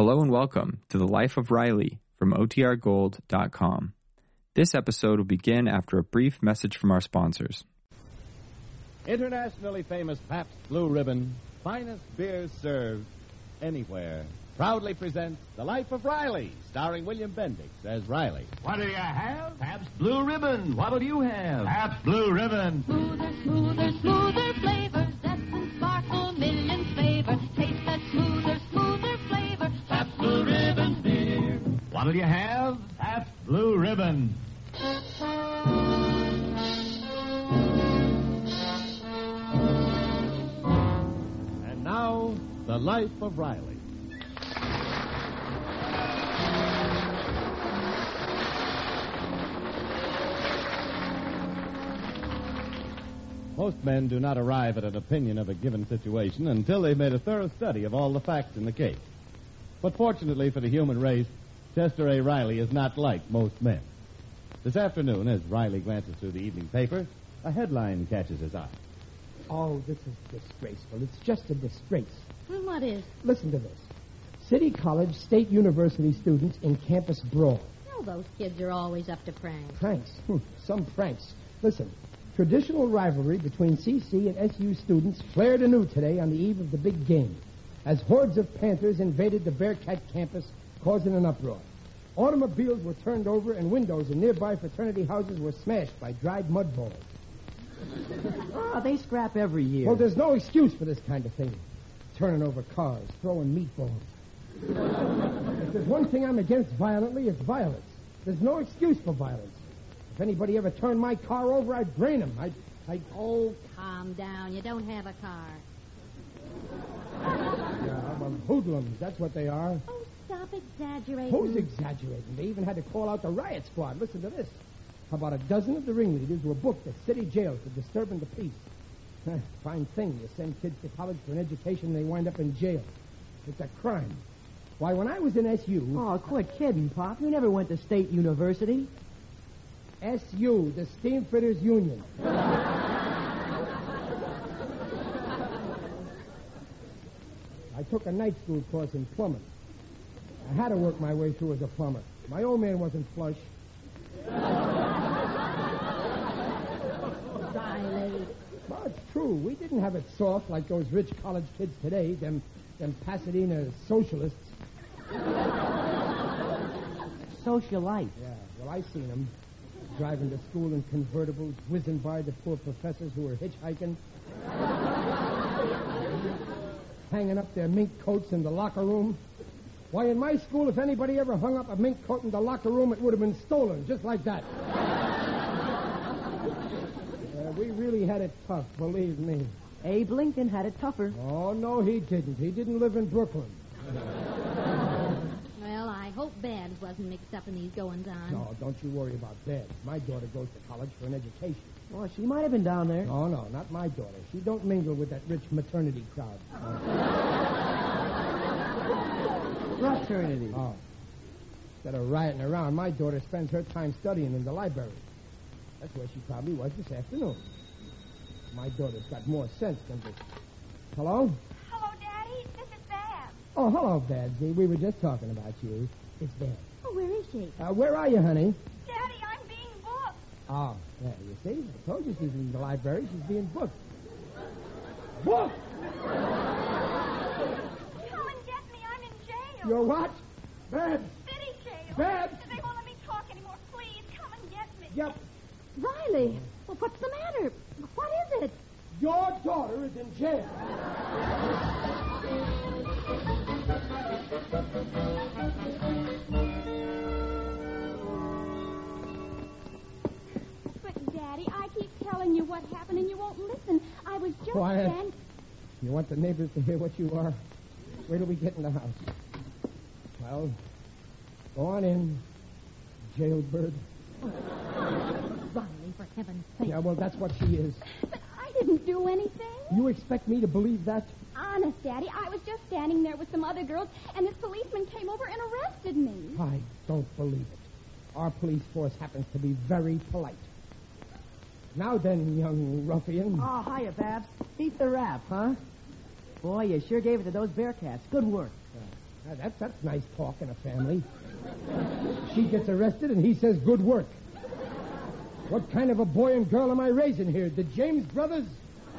Hello and welcome to the Life of Riley from OTRGold.com. This episode will begin after a brief message from our sponsors. Internationally famous Pabst Blue Ribbon, finest beers served anywhere, proudly presents The Life of Riley, starring William Bendix as Riley. What do you have? Pabst Blue Ribbon. What'll you have? Pabst Blue Ribbon. Smoother, smoother, smoother flavor. What'll you have? Pabst Blue Ribbon. And now, The Life of Riley. Most men do not arrive at an opinion of a given situation until they've made a thorough study of all the facts in the case. But fortunately for the human race, Chester A. Riley is not like most men. This afternoon, as Riley glances through the evening paper, a headline catches his eye. Oh, this is disgraceful. It's just a disgrace. Well, what is? Listen to this. City College State University students in campus brawl. Well, those kids are always up to pranks. Pranks. Hmm, Some pranks. Listen. Traditional rivalry between CC and SU students flared anew today on the eve of the big game as hordes of Panthers invaded the Bearcat campus, causing an uproar. Automobiles were turned over and windows in nearby fraternity houses were smashed by dried mud balls. Oh, they scrap every year. Well, there's no excuse for this kind of thing. Turning over cars, throwing meatballs. if there's one thing I'm against violently, it's violence. There's no excuse for violence. If anybody ever turned my car over, I'd brain him. I'd, I'd, Oh, calm down. You don't have a car. yeah, well, hoodlums, that's what they are. Oh, stop exaggerating. Who's exaggerating? They even had to call out the riot squad. Listen to this. About a dozen of the ringleaders were booked at city jail for disturbing the peace. Fine thing. You send kids to college for an education and they wind up in jail. It's a crime. Why, when I was in SU, Oh, quit kidding, Pop. You never went to State University. SU, the Steamfitters Union. I took a night school course in plumbing. I had to work my way through as a plumber. My old man wasn't flush. Riley. Well, it's true. We didn't have it soft like those rich college kids today, them, them Pasadena socialists. Socialite. Yeah, well, I seen them driving to school in convertibles, whizzing by the poor professors who were hitchhiking, hanging up their mink coats in the locker room. Why, in my school, if anybody ever hung up a mink coat in the locker room, it would have been stolen, just like that. Uh, we really had it tough, believe me. Abe Lincoln had it tougher. Oh, no, he didn't. He didn't live in Brooklyn. Well, I hope Babs wasn't mixed up in these goings on. No, don't you worry about that. My daughter goes to college for an education. Oh, she might have been down there. No, no, not my daughter. She don't mingle with that rich maternity crowd. Fraternity. Oh. Instead of rioting around, my daughter spends her time studying in the library. That's where she probably was this afternoon. My daughter's got more sense than this. Hello? Hello, Daddy. This is Babs. Oh, hello, Babsy. We were just talking about you. It's Babs. Oh, where is she? Uh, where are you, honey? Daddy, I'm being booked. Oh, yeah, you see? I told you she's in the library. She's being booked. Booked? Come and get me. I'm in jail. You're what? Babs! City jail. Babs! They won't let me talk anymore. Please, come and get me. Yep. Riley. Well, what's the matter? What is it? Your daughter is in jail. But, Daddy, I keep telling you what happened and you won't listen. I was just Quiet. stand- You want the neighbors to hear what you are? Wait till we get in the house. Well, go on in, jailbird. Riley, for heaven's sake. Yeah, well, that's what she is. But I didn't do anything. You expect me to believe that? Honest, Daddy, I was just standing there with some other girls, and this policeman came over and arrested me. I don't believe it. Our police force happens to be very polite. Now then, young ruffian. Oh, hiya, Babs. Beat the rap, huh? Boy, you sure gave it to those Bearcats. Good work. Ah, that's, that's nice talk in a family. She gets arrested and he says, good work. What kind of a boy and girl am I raising here? The James brothers?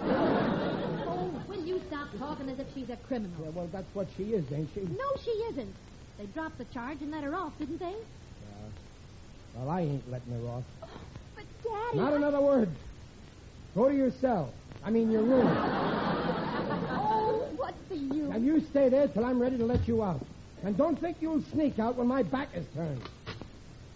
Oh, will you stop talking as if she's a criminal? Yeah, well, that's what she is, ain't she? No, she isn't. They dropped the charge and let her off, didn't they? Well, I ain't letting her off. But, Daddy. Not I- another word. Go to your cell. I mean, your room. Oh? And you stay there till I'm ready to let you out. And don't think you'll sneak out when my back is turned.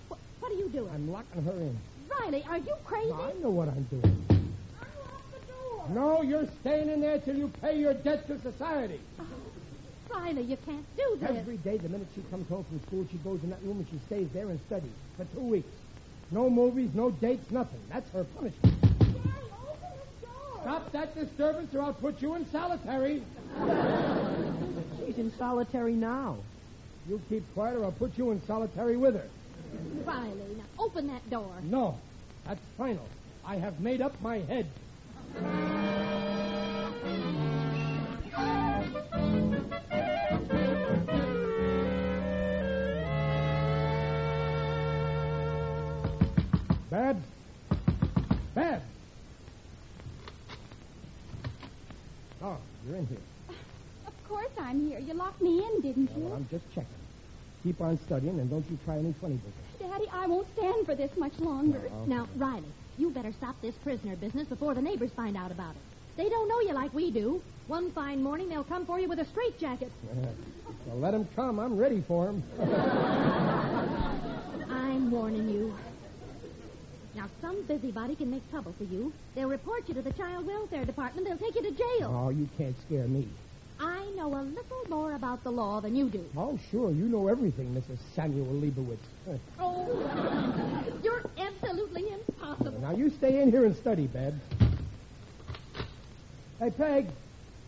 What, what are you doing? I'm locking her in. Riley, are you crazy? I know what I'm doing. Unlock the door. No, you're staying in there till you pay your debt to society. Riley, you can't do this. Every day, the minute she comes home from school, she goes in that room and she stays there and studies for two weeks. No movies, no dates, nothing. That's her punishment. Stop that disturbance or I'll put you in solitary. She's in solitary now. You keep quiet or I'll put you in solitary with her. Riley, now open that door. No, that's final. I have made up my head. Babs? Babs? Oh, you're in here. Of course I'm here. You locked me in, didn't Well, you? I'm just checking. Keep on studying and don't you try any funny business. Daddy, I won't stand for this much longer. Now, Riley, you better stop this prisoner business before the neighbors find out about it. They don't know you like we do. One fine morning, they'll come for you with a straitjacket. well, let him come. I'm ready for him. I'm warning you. Now, some busybody can make trouble for you. They'll report you to the Child Welfare Department. They'll take you to jail. oh, you can't scare me. I know a little more about the law than you do. Oh, sure. You know everything, Mrs. Samuel Leibowitz. Oh, you're absolutely impossible. now, you stay in here and study, Babs. Hey, Peg.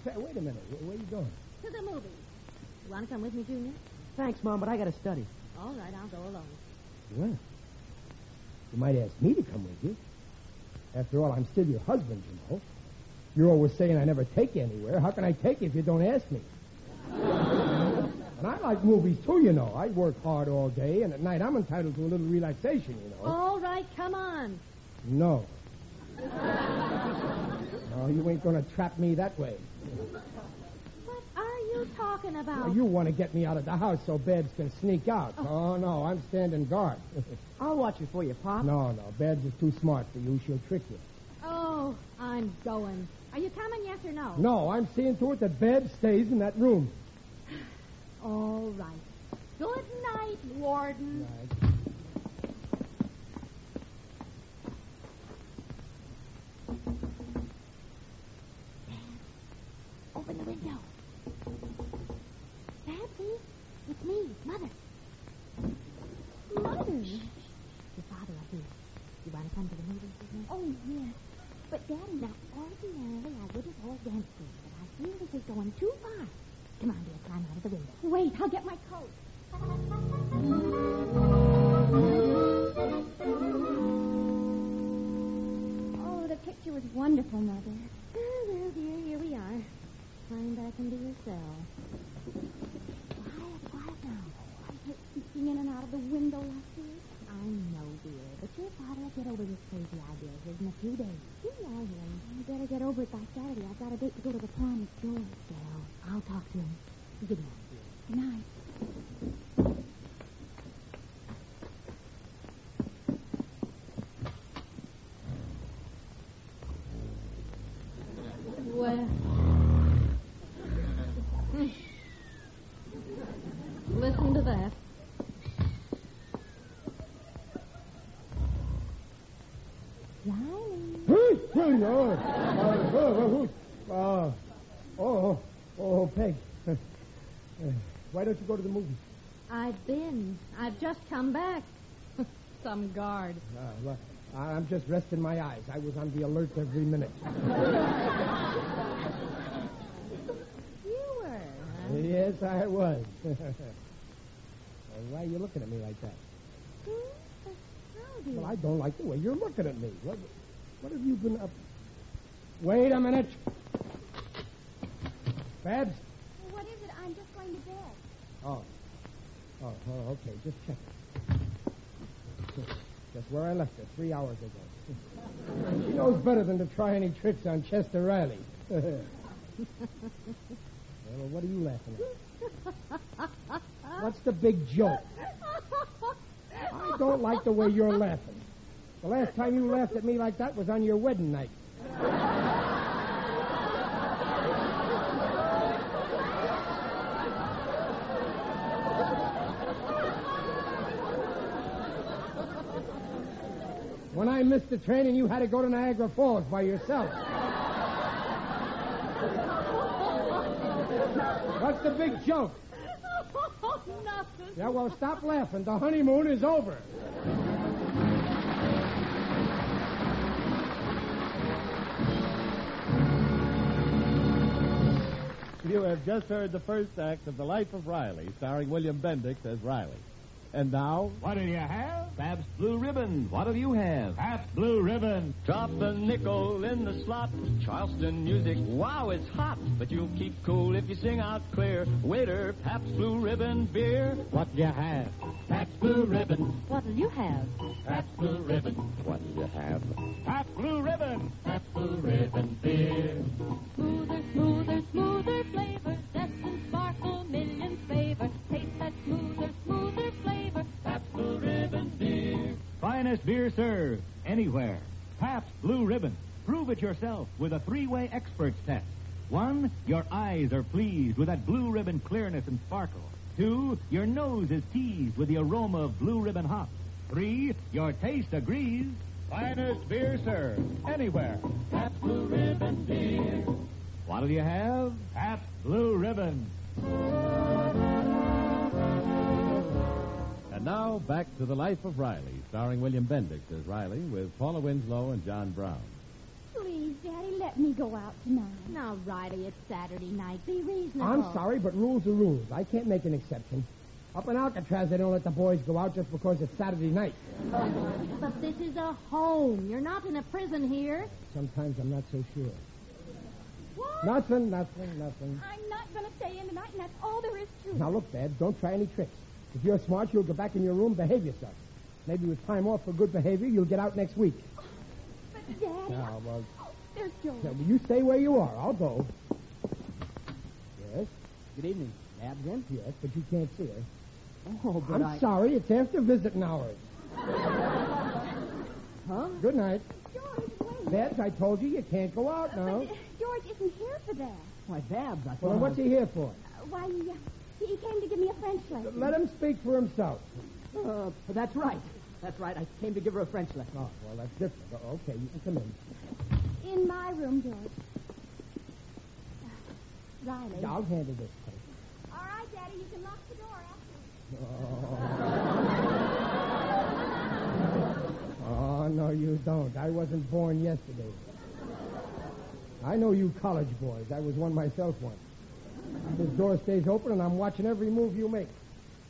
Pe- wait a minute. Where, where you going? To the movies. You want to come with me, Junior? Thanks, Mom, but I got to study. All right, I'll go alone. Well, you might ask me to come with you. After all, I'm still your husband, you know. You're always saying I never take you anywhere. How can I take you if you don't ask me? and I like movies, too, you know. I work hard all day, and at night I'm entitled to a little relaxation, you know. All right, come on. No. no, you ain't going to trap me that way. What are you talking about? Now, you want to get me out of the house so Babs can sneak out. Oh, oh no, I'm standing guard. I'll watch it for you, Pop. no, no, Babs is too smart for you. She'll trick you. Oh, I'm going. Are you coming, yes or no? No, I'm seeing to it that Babs stays in that room. All right. Good night, Warden. Open the window. Patsy, it's me, Mother. Mother. Your father up here. You want to come to the movies with me? Oh, yes. But, Daddy, Now, ordinarily, I wouldn't hold against you, but I feel this is oh, oh, oh, oh, oh, Peg. Why don't you go to the movies? I've been. I've just come back. Some guard. Uh, well, I'm just resting my eyes. I was on the alert every minute. You were, huh? yes, I was. Why are you looking at me like that? Hmm? How do you? Well, I don't like the way you're looking at me. What, what have you been up? Wait a minute. Babs? What is it? I'm just going to bed. Oh. Oh, oh, okay. Just check it. Just where I left it three hours ago. she knows better than to try any tricks on Chester Riley. well, what are you laughing at? What's the big joke? I don't like the way you're laughing. The last time you laughed at me like that was on your wedding night. Missed the train and you had to go to Niagara Falls by yourself. What's the big joke? Nothing. Yeah, well, stop laughing. The honeymoon is over. You have just heard the first act of The Life of Riley, starring William Bendix as Riley. And now, What'll you have? Pabst Blue Ribbon. What'll you have? Pabst Blue Ribbon. Drop a nickel in the slot. Charleston music, wow, it's hot. But you'll keep cool if you sing out clear. Waiter, Pabst Blue Ribbon beer. What'll you have? Pabst Blue Ribbon. What'll you have? Pabst Blue Ribbon. What'll you have? Pabst Blue Ribbon. Pabst Blue Ribbon beer. Smoother, smoother, smoother flavor. Finest beer served anywhere. Pabst Blue Ribbon. Prove it yourself with a three-way experts test. One, your eyes are pleased with that blue ribbon clearness and sparkle. Two, your nose is teased with the aroma of blue ribbon hops. Three, your taste agrees. Finest beer served anywhere. Pabst Blue Ribbon beer. What'll you have? Pabst Blue Ribbon. Now back to The Life of Riley, starring William Bendix as Riley with Paula Winslow and John Brown. Please, Daddy, let me go out tonight. Now, Riley, it's Saturday night. Be reasonable. I'm sorry, but rules are rules. I can't make an exception. Up in Alcatraz, they don't let the boys go out just because it's Saturday night. But this is a home. You're not in a prison here. Sometimes I'm not so sure. What? Nothing, nothing, nothing. I'm not going to stay in tonight, and that's all there is to it. Now, look, Dad, don't try any tricks. If you're smart, you'll go back in your room, behave yourself. Maybe with time off for good behavior, you'll get out next week. But, Daddy, Now, well, oh, there's George. now, you stay where you are. I'll go. Yes, Good evening. Babs in? yes, but you can't see her. Oh, but I'm I... sorry, it's after visiting hours. Huh? Good night. George, wait. Babs, I told you you can't go out now. But uh, George isn't here for that. Why, Babs, I thought... Well, then what's he here for? Uh, why, uh, he came to give me a French lesson. Let him speak for himself. Uh, that's right. That's right. I came to give her a French lesson. Oh, well, that's different. Oh, Okay, you can come in. In my room, George. Uh, Riley. I'll handle this case. All right, Daddy, you can lock the door after. Oh. Oh, no, you don't. I wasn't born yesterday. I know you college boys. I was one myself once. This door stays open, and I'm watching every move you make.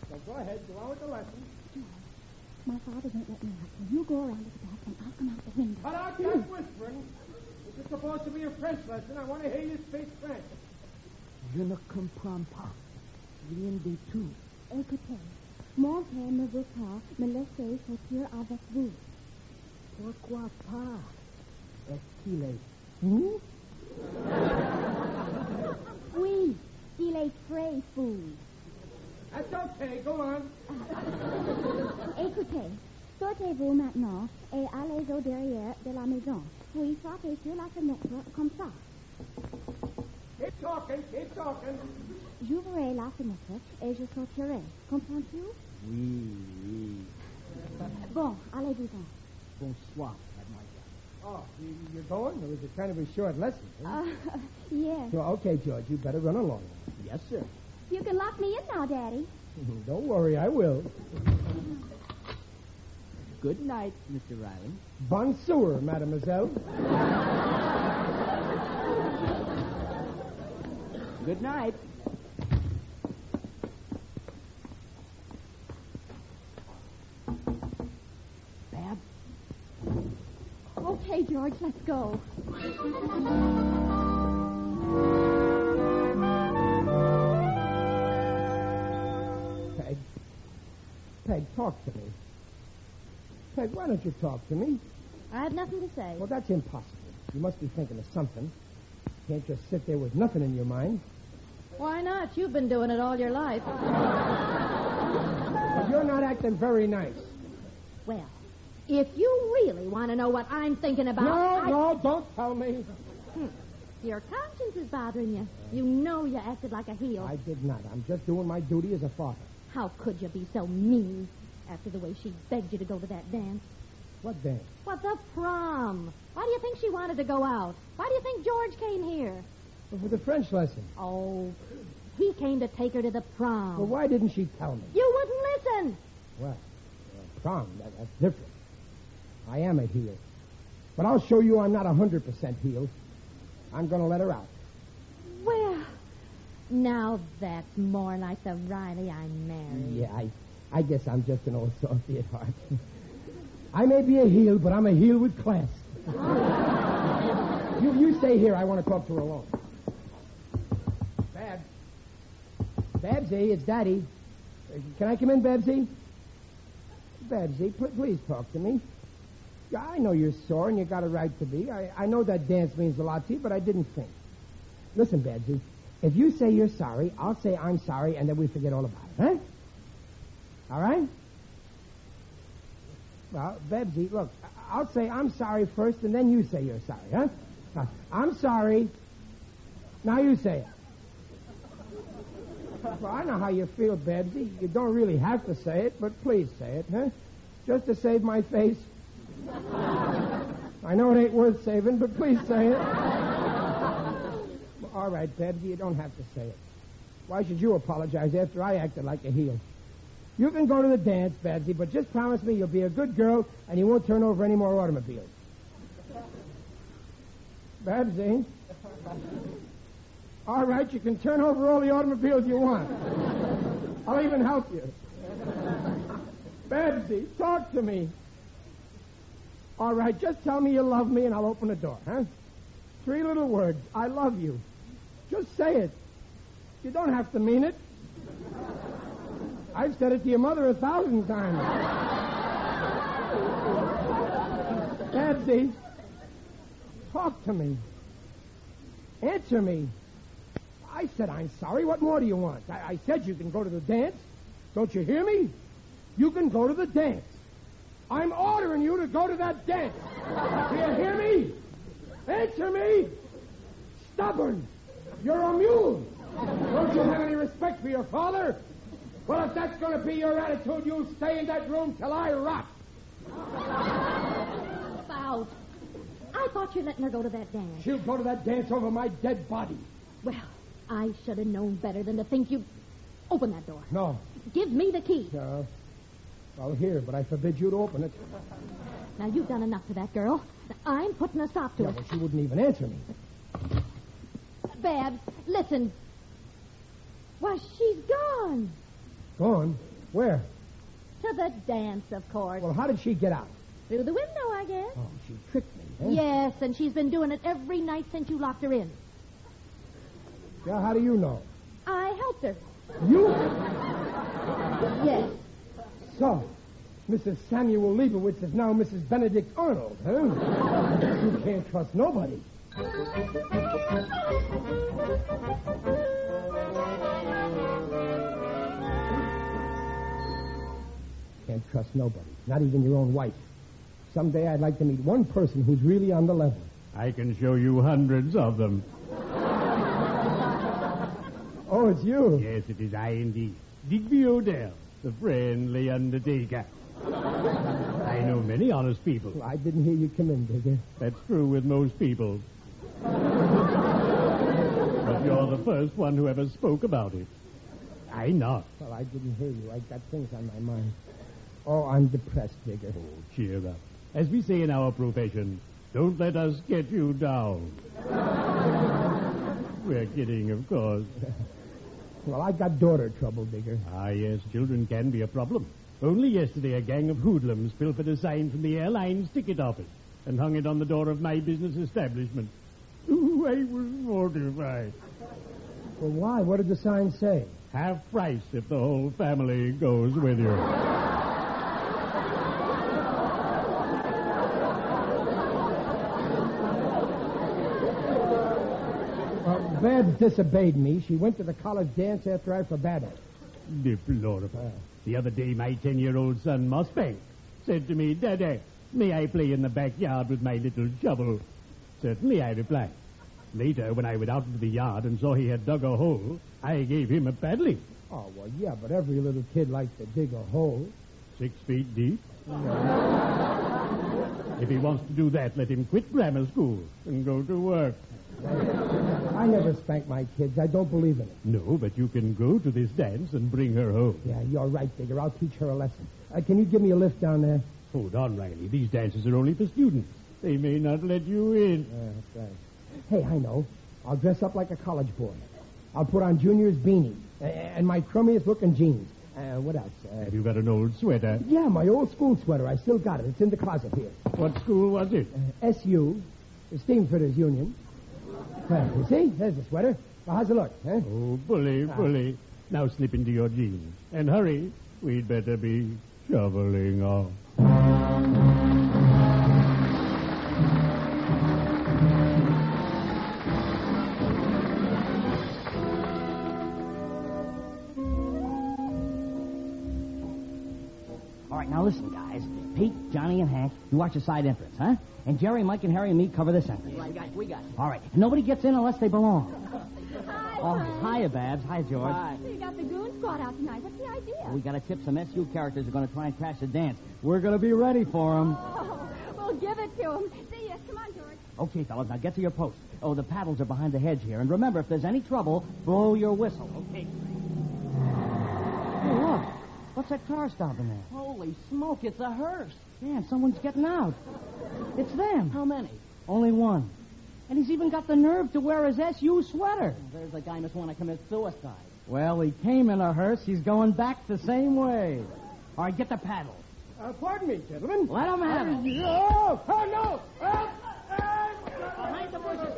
So go ahead, go on with the lesson. My father won't let me out, so you go around to the back, and I'll come out the window. Cut out that whispering. This is supposed to be a French lesson. I want to hear you speak French. Je ne comprends pas. Rien du tout. Écoutez, mon père ne veut pas me laisser sortir avec vous. Pourquoi pas? Est-ce qu'il est Who? Il est très fou. That's okay. Go on. Écoutez, sortez-vous maintenant et allez au derrière de la maison. Puis frappez sur la fenêtre comme ça. Keep talking. Keep talking. J'ouvrirai la fenêtre et je sortirai. Comprends-tu? Oui, oui. Bon, allez-vous-en. Bonsoir. Oh, you, you're going? It was a kind of a short lesson. huh? Uh, yes. So, okay, George, you better run along. Yes, sir. You can lock me in now, Daddy. Don't worry, I will. Good night, Mr. Riley. Bonsoir, mademoiselle. Good night. Babs, Okay, George, let's go. Peg, Peg, talk to me. Peg, why don't you talk to me? I have nothing to say. Well, that's impossible. You must be thinking of something. You Can't just sit there with nothing in your mind. Why not? You've been doing it all your life. But you're not acting very nice. Well, if you really want to know what I'm thinking about. No, I- no, don't tell me. Your conscience is bothering you. You know you acted like a heel. I did not. I'm just doing my duty as a father. How could you be so mean after the way she begged you to go to that dance? What dance? What, the prom? Why do you think she wanted to go out? Why do you think George came here? Well, for the French lesson. Oh, he came to take her to the prom. Well, why didn't she tell me? You wouldn't listen. Well, uh, prom, that, that's different. I am a heel. But I'll show you I'm not a 100% heel. I'm going to let her out. Well, now that's more like the Riley I married. Yeah, I, I guess I'm just an old softy at heart. I may be a heel, but I'm a heel with class. you, you stay here. I want to talk to her alone. Babs. Babsy, it's Daddy. Can I come in, Babsy? Babsy, pl- please talk to me. I know you're sore and you got a right to be. I, I know that dance means a lot to you, but I didn't think. Listen, Babsy, if you say you're sorry, I'll say I'm sorry, and then we forget all about it, huh? All right? Well, Babsy, look, I'll say I'm sorry first, and then you say you're sorry, huh? Now, I'm sorry. Now you say it. Well, I know how you feel, Babsy. You don't really have to say it, but please say it, huh? Just to save my face. I know it ain't worth saving, but please say it. All right, Babsy, you don't have to say it. Why should you apologize after I acted like a heel? You can go to the dance, Babsy, but just promise me you'll be a good girl and you won't turn over any more automobiles. Babsy? All right, you can turn over all the automobiles you want. I'll even help you. Babsy, talk to me. All right, just tell me you love me and I'll open the door, huh? Three little words. I love you. Just say it. You don't have to mean it. I've said it to your mother a thousand times. Babsy, talk to me. Answer me. I said I'm sorry. What more do you want? I, I said you can go to the dance. Don't you hear me? You can go to the dance. I'm ordering you to go to that dance. Do you hear me? Answer me. Stubborn. You're a mule. Don't you have any respect for your father? Well, if that's going to be your attitude, you'll stay in that room till I rot. About. I thought you letting her go to that dance. She'll go to that dance over my dead body. Well, I should have known better than to think you'd Open that door. No. Give me the key. No. Well, here, but I forbid you to open it. Now, you've done enough to that girl. I'm putting a stop to Yeah, it. but she wouldn't even answer me. Babs, listen. Why, she's gone. Gone? Where? To the dance, of course. Well, how did she get out? Through the window, I guess. Oh, she tricked me. Huh? Yes, and she's been doing it every night since you locked her in. Yeah, how do you know? I helped her. You? Yes. So, Mrs. Samuel Leibowitz is now Mrs. Benedict Arnold, huh? you can't trust nobody. Can't trust nobody, not even your own wife. Someday I'd like to meet one person who's really on the level. I can show you hundreds of them. Oh, it's you. Yes, it is I indeed. Digby O'Dell, the friendly undertaker. I know many honest people. Well, I didn't hear you come in, Digger. That's true with most people. but you're the first one who ever spoke about it. I not. Well, I didn't hear you. I got things on my mind. Oh, I'm depressed, Digger. Oh, cheer up. As we say in our profession, don't let us get you down. We're kidding, of course. Well, I got daughter trouble, Digger. Ah, yes, children can be a problem. Only yesterday, a gang of hoodlums pilfered a sign from the airline's ticket office and hung it on the door of my business establishment. Ooh, I was mortified. Well, why? What did the sign say? half price if the whole family goes with you. Well, Babs disobeyed me. She went to the college dance after I forbade her. Deplorable. The other day, my ten-year-old son, Mustang, said to me, Daddy, may I play in the backyard with my little shovel? Certainly, I replied. Later, when I went out into the yard and saw he had dug a hole, I gave him a paddling. Oh, well, yeah, but every little kid likes to dig a hole. Six feet deep. if he wants to do that, let him quit grammar school and go to work. I never spank my kids. I don't believe in it. No, but you can go to this dance and bring her home. Yeah, you're right, Digger. I'll teach her a lesson. Uh, can you give me a lift down there? Hold on, Riley. These dances are only for students. They may not let you in. That's right. Hey, I know. I'll dress up like a college boy. I'll put on Junior's beanie uh, and my crummiest looking jeans. Uh, what else? Uh, Have you got an old sweater? yeah, my old school sweater. I still got it. It's in the closet here. What school was it? Uh, SU, Steamfitters Union. Well, you see? There's the sweater. Well, how's it look? Huh? Oh, bully, ah. bully. Now slip into your jeans. And hurry. We'd better be shoveling off. Johnny, and Hank, you watch the side entrance, huh? And Jerry, Mike, and Harry and me cover this entrance. We got, we got. All right. And nobody gets in unless they belong. Oh, hiya, Babs. Hi, George. So you got the goon squad out tonight. What's the idea? We got to tip some SU characters are going to try and crash the dance. We're going to be ready for them. Oh, well, give it to them. See ya. Come on, George. Okay, fellas, now get to your post. Oh, the paddles are behind the hedge here. And remember, if there's any trouble, blow your whistle. Okay. Hey, look. What's that car stopping there? Holy smoke, it's a hearse. Man, someone's getting out. It's them. How many? Only one. And he's even got the nerve to wear his SU sweater. There's a guy must want to commit suicide. Well, he came in a hearse. He's going back the same way. All right, get the paddle. Uh, pardon me, gentlemen. Let him have uh, it. Oh, oh no! Oh, Behind the bushes,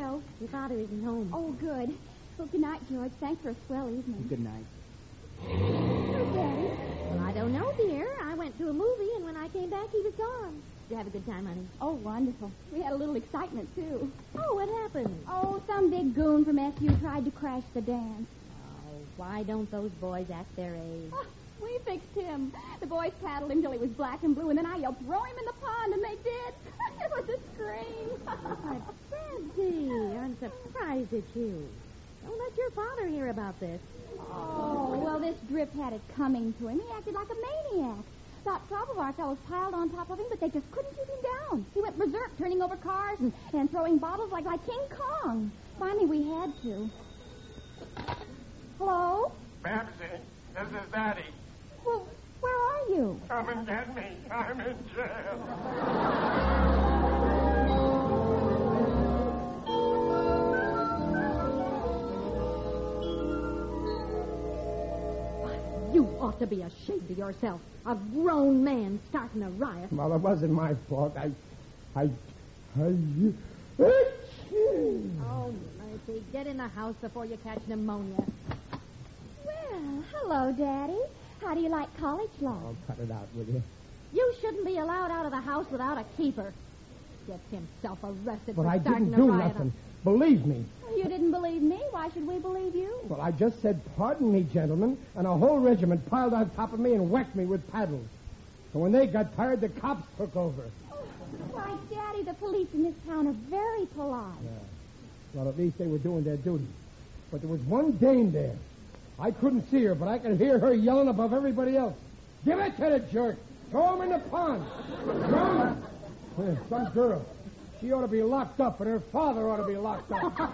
window. Your father isn't home. Oh, good. Well, good night, George. Thanks for a swell evening. Good night. Oh, Daddy. Well, I don't know, dear. I went to a movie, and when I came back, he was gone. Did you have a good time, honey? Oh, wonderful. We had a little excitement, too. Oh, what happened? Oh, some big goon from SU tried to crash the dance. Oh, why don't those boys act their age? Ah. We fixed him. The boys paddled him till he was black and blue, and then I yelled, throw him in the pond, and they did. it was a scream. Betsy, I'm surprised at you. Don't let your father hear about this. oh, well, this drip had it coming to him. He acted like a maniac. About 12 of our fellows piled on top of him, but they just couldn't keep him down. He went berserk, turning over cars and, and throwing bottles like, like King Kong. Finally, we had to. Hello? Babsy, this is Daddy. Well, where are you? Come and get me. I'm in jail. You ought to be ashamed of yourself. A grown man starting a riot. Well, it wasn't my fault. I, I, I. Oh, mercy. Get in the house before you catch pneumonia. Well, hello, Daddy. How do you like college life? Oh, cut it out, will you? You shouldn't be allowed out of the house without a keeper. Gets himself arrested But for I starting didn't do a riot. nothing. Believe me. You didn't believe me. Why should we believe you? Well, I just said, pardon me, gentlemen, and a whole regiment piled on top of me and whacked me with paddles. So when they got tired, the cops took over. Why, Daddy, the police in this town are very polite. Well, at least they were doing their duty. But there was one dame there. I couldn't see her, but I could hear her yelling above everybody else. Give it to the jerk. Throw him in the pond. Throw him. Some girl. She ought to be locked up, and her father ought to be locked up. what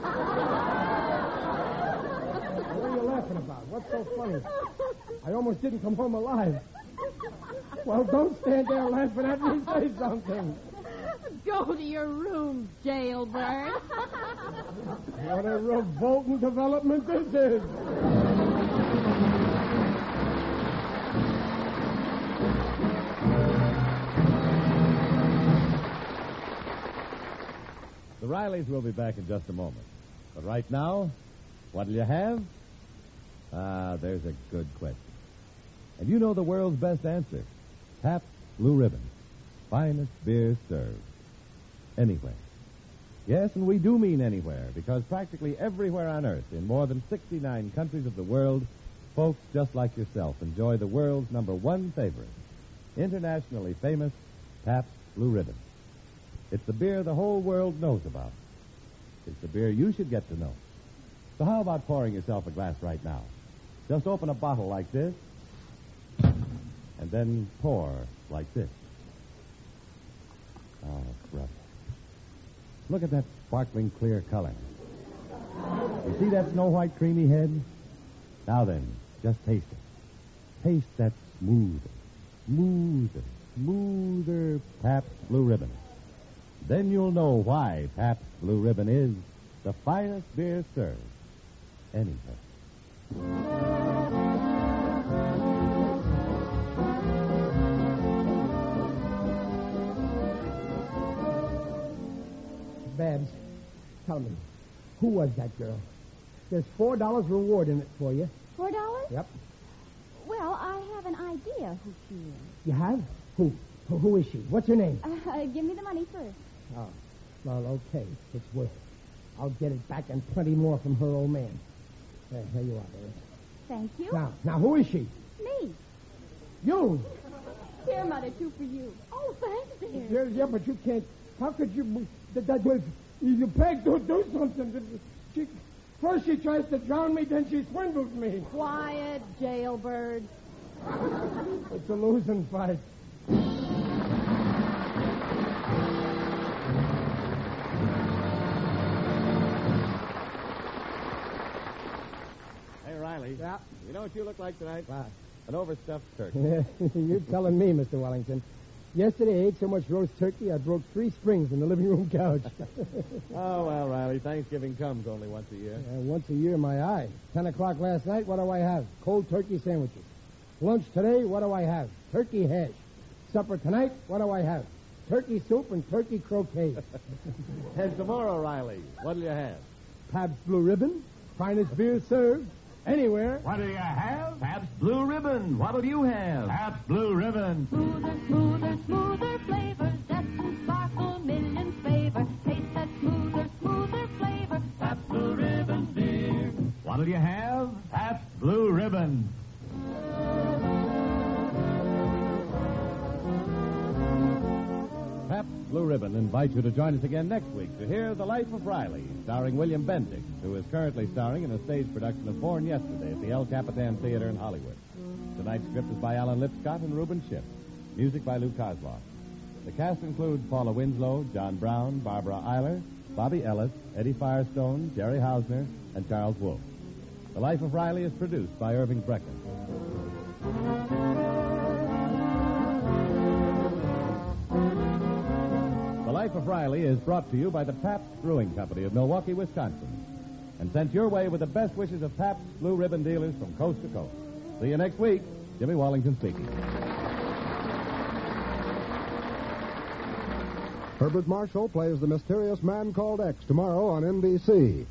are you laughing about? What's so funny? I almost didn't come home alive. Well, don't stand there laughing at me. Say something. Go to your room, jailbird. What a revolting development this is. The Rileys will be back in just a moment. But right now, what'll you have? Ah, there's a good question. And you know the world's best answer. Pabst Blue Ribbon. Finest beer served. Anywhere. Yes, and we do mean anywhere, because practically everywhere on Earth, in more than 69 countries of the world, folks just like yourself enjoy the world's number one favorite, internationally famous Pabst Blue Ribbon. It's the beer the whole world knows about. It's the beer you should get to know. So how about pouring yourself a glass right now? Just open a bottle like this, and then pour like this. Oh, brother. Look at that sparkling clear color. You see that snow white creamy head? Now then, just taste it. Taste that smoother, smoother, smoother Pabst Blue Ribbon. Then you'll know why Pabst Blue Ribbon is the finest beer served anywhere. Babs, tell me, who was that girl? There's four dollars reward in it for you. Four dollars? Yep. Well, I have an idea who she is. You have? Who? Who, who is she? What's her name? Uh, give me the money first. Oh, well, okay. It's worth it. I'll get it back and plenty more from her old man. There, here you are, Doris. Thank you. Now, now, who is she? Me. You. Here, Mother, two for you. Oh, thanks, dear. Yeah, yeah, but you can't. How could you? That, that was. You Peg, do do something. She, first she tries to drown me, then she swindles me. Quiet, jailbird. It's a losing fight. Riley. Yeah. You know what you look like tonight? An overstuffed turkey. You're telling me, Mr. Wallington. Yesterday I ate so much roast turkey I broke three springs in the living room couch. oh, well, Riley, Thanksgiving comes only once a year. Uh, once a year, my eye. Ten o'clock last night, what do I have? Cold turkey sandwiches. Lunch today, what do I have? Turkey hash. Supper tonight, what do I have? Turkey soup and turkey croquette. and tomorrow, Riley, what'll you have? Pabst Blue Ribbon, finest beer served anywhere. What do you have? Pabst Blue Ribbon. What'll you have? Pabst Blue Ribbon. Smoother, smoother, smoother flavor. Zest and sparkle, millions favor. Taste that smoother, smoother flavor. Pabst Blue Ribbon beer. What'll you have? Pabst Blue Ribbon. Pabst Blue Ribbon invites you to join us again next week to hear The Life of Riley, starring William Bendix, who is currently starring in a stage production of Born Yesterday at the El Capitan Theater in Hollywood. Tonight's script is by Alan Lipscott and Reuben Ship. Music by Lou Kosloff. The cast includes Paula Winslow, John Brown, Barbara Eiler, Bobby Ellis, Eddie Firestone, Jerry Hausner, and Charles Wolfe. The Life of Riley is produced by Irving Brecher. Life of Riley is brought to you by the Pabst Brewing Company of Milwaukee, Wisconsin, and sent your way with the best wishes of Pabst Blue Ribbon dealers from coast to coast. See you next week. Jimmy Wallington speaking. Herbert Marshall plays the mysterious man called X tomorrow on NBC.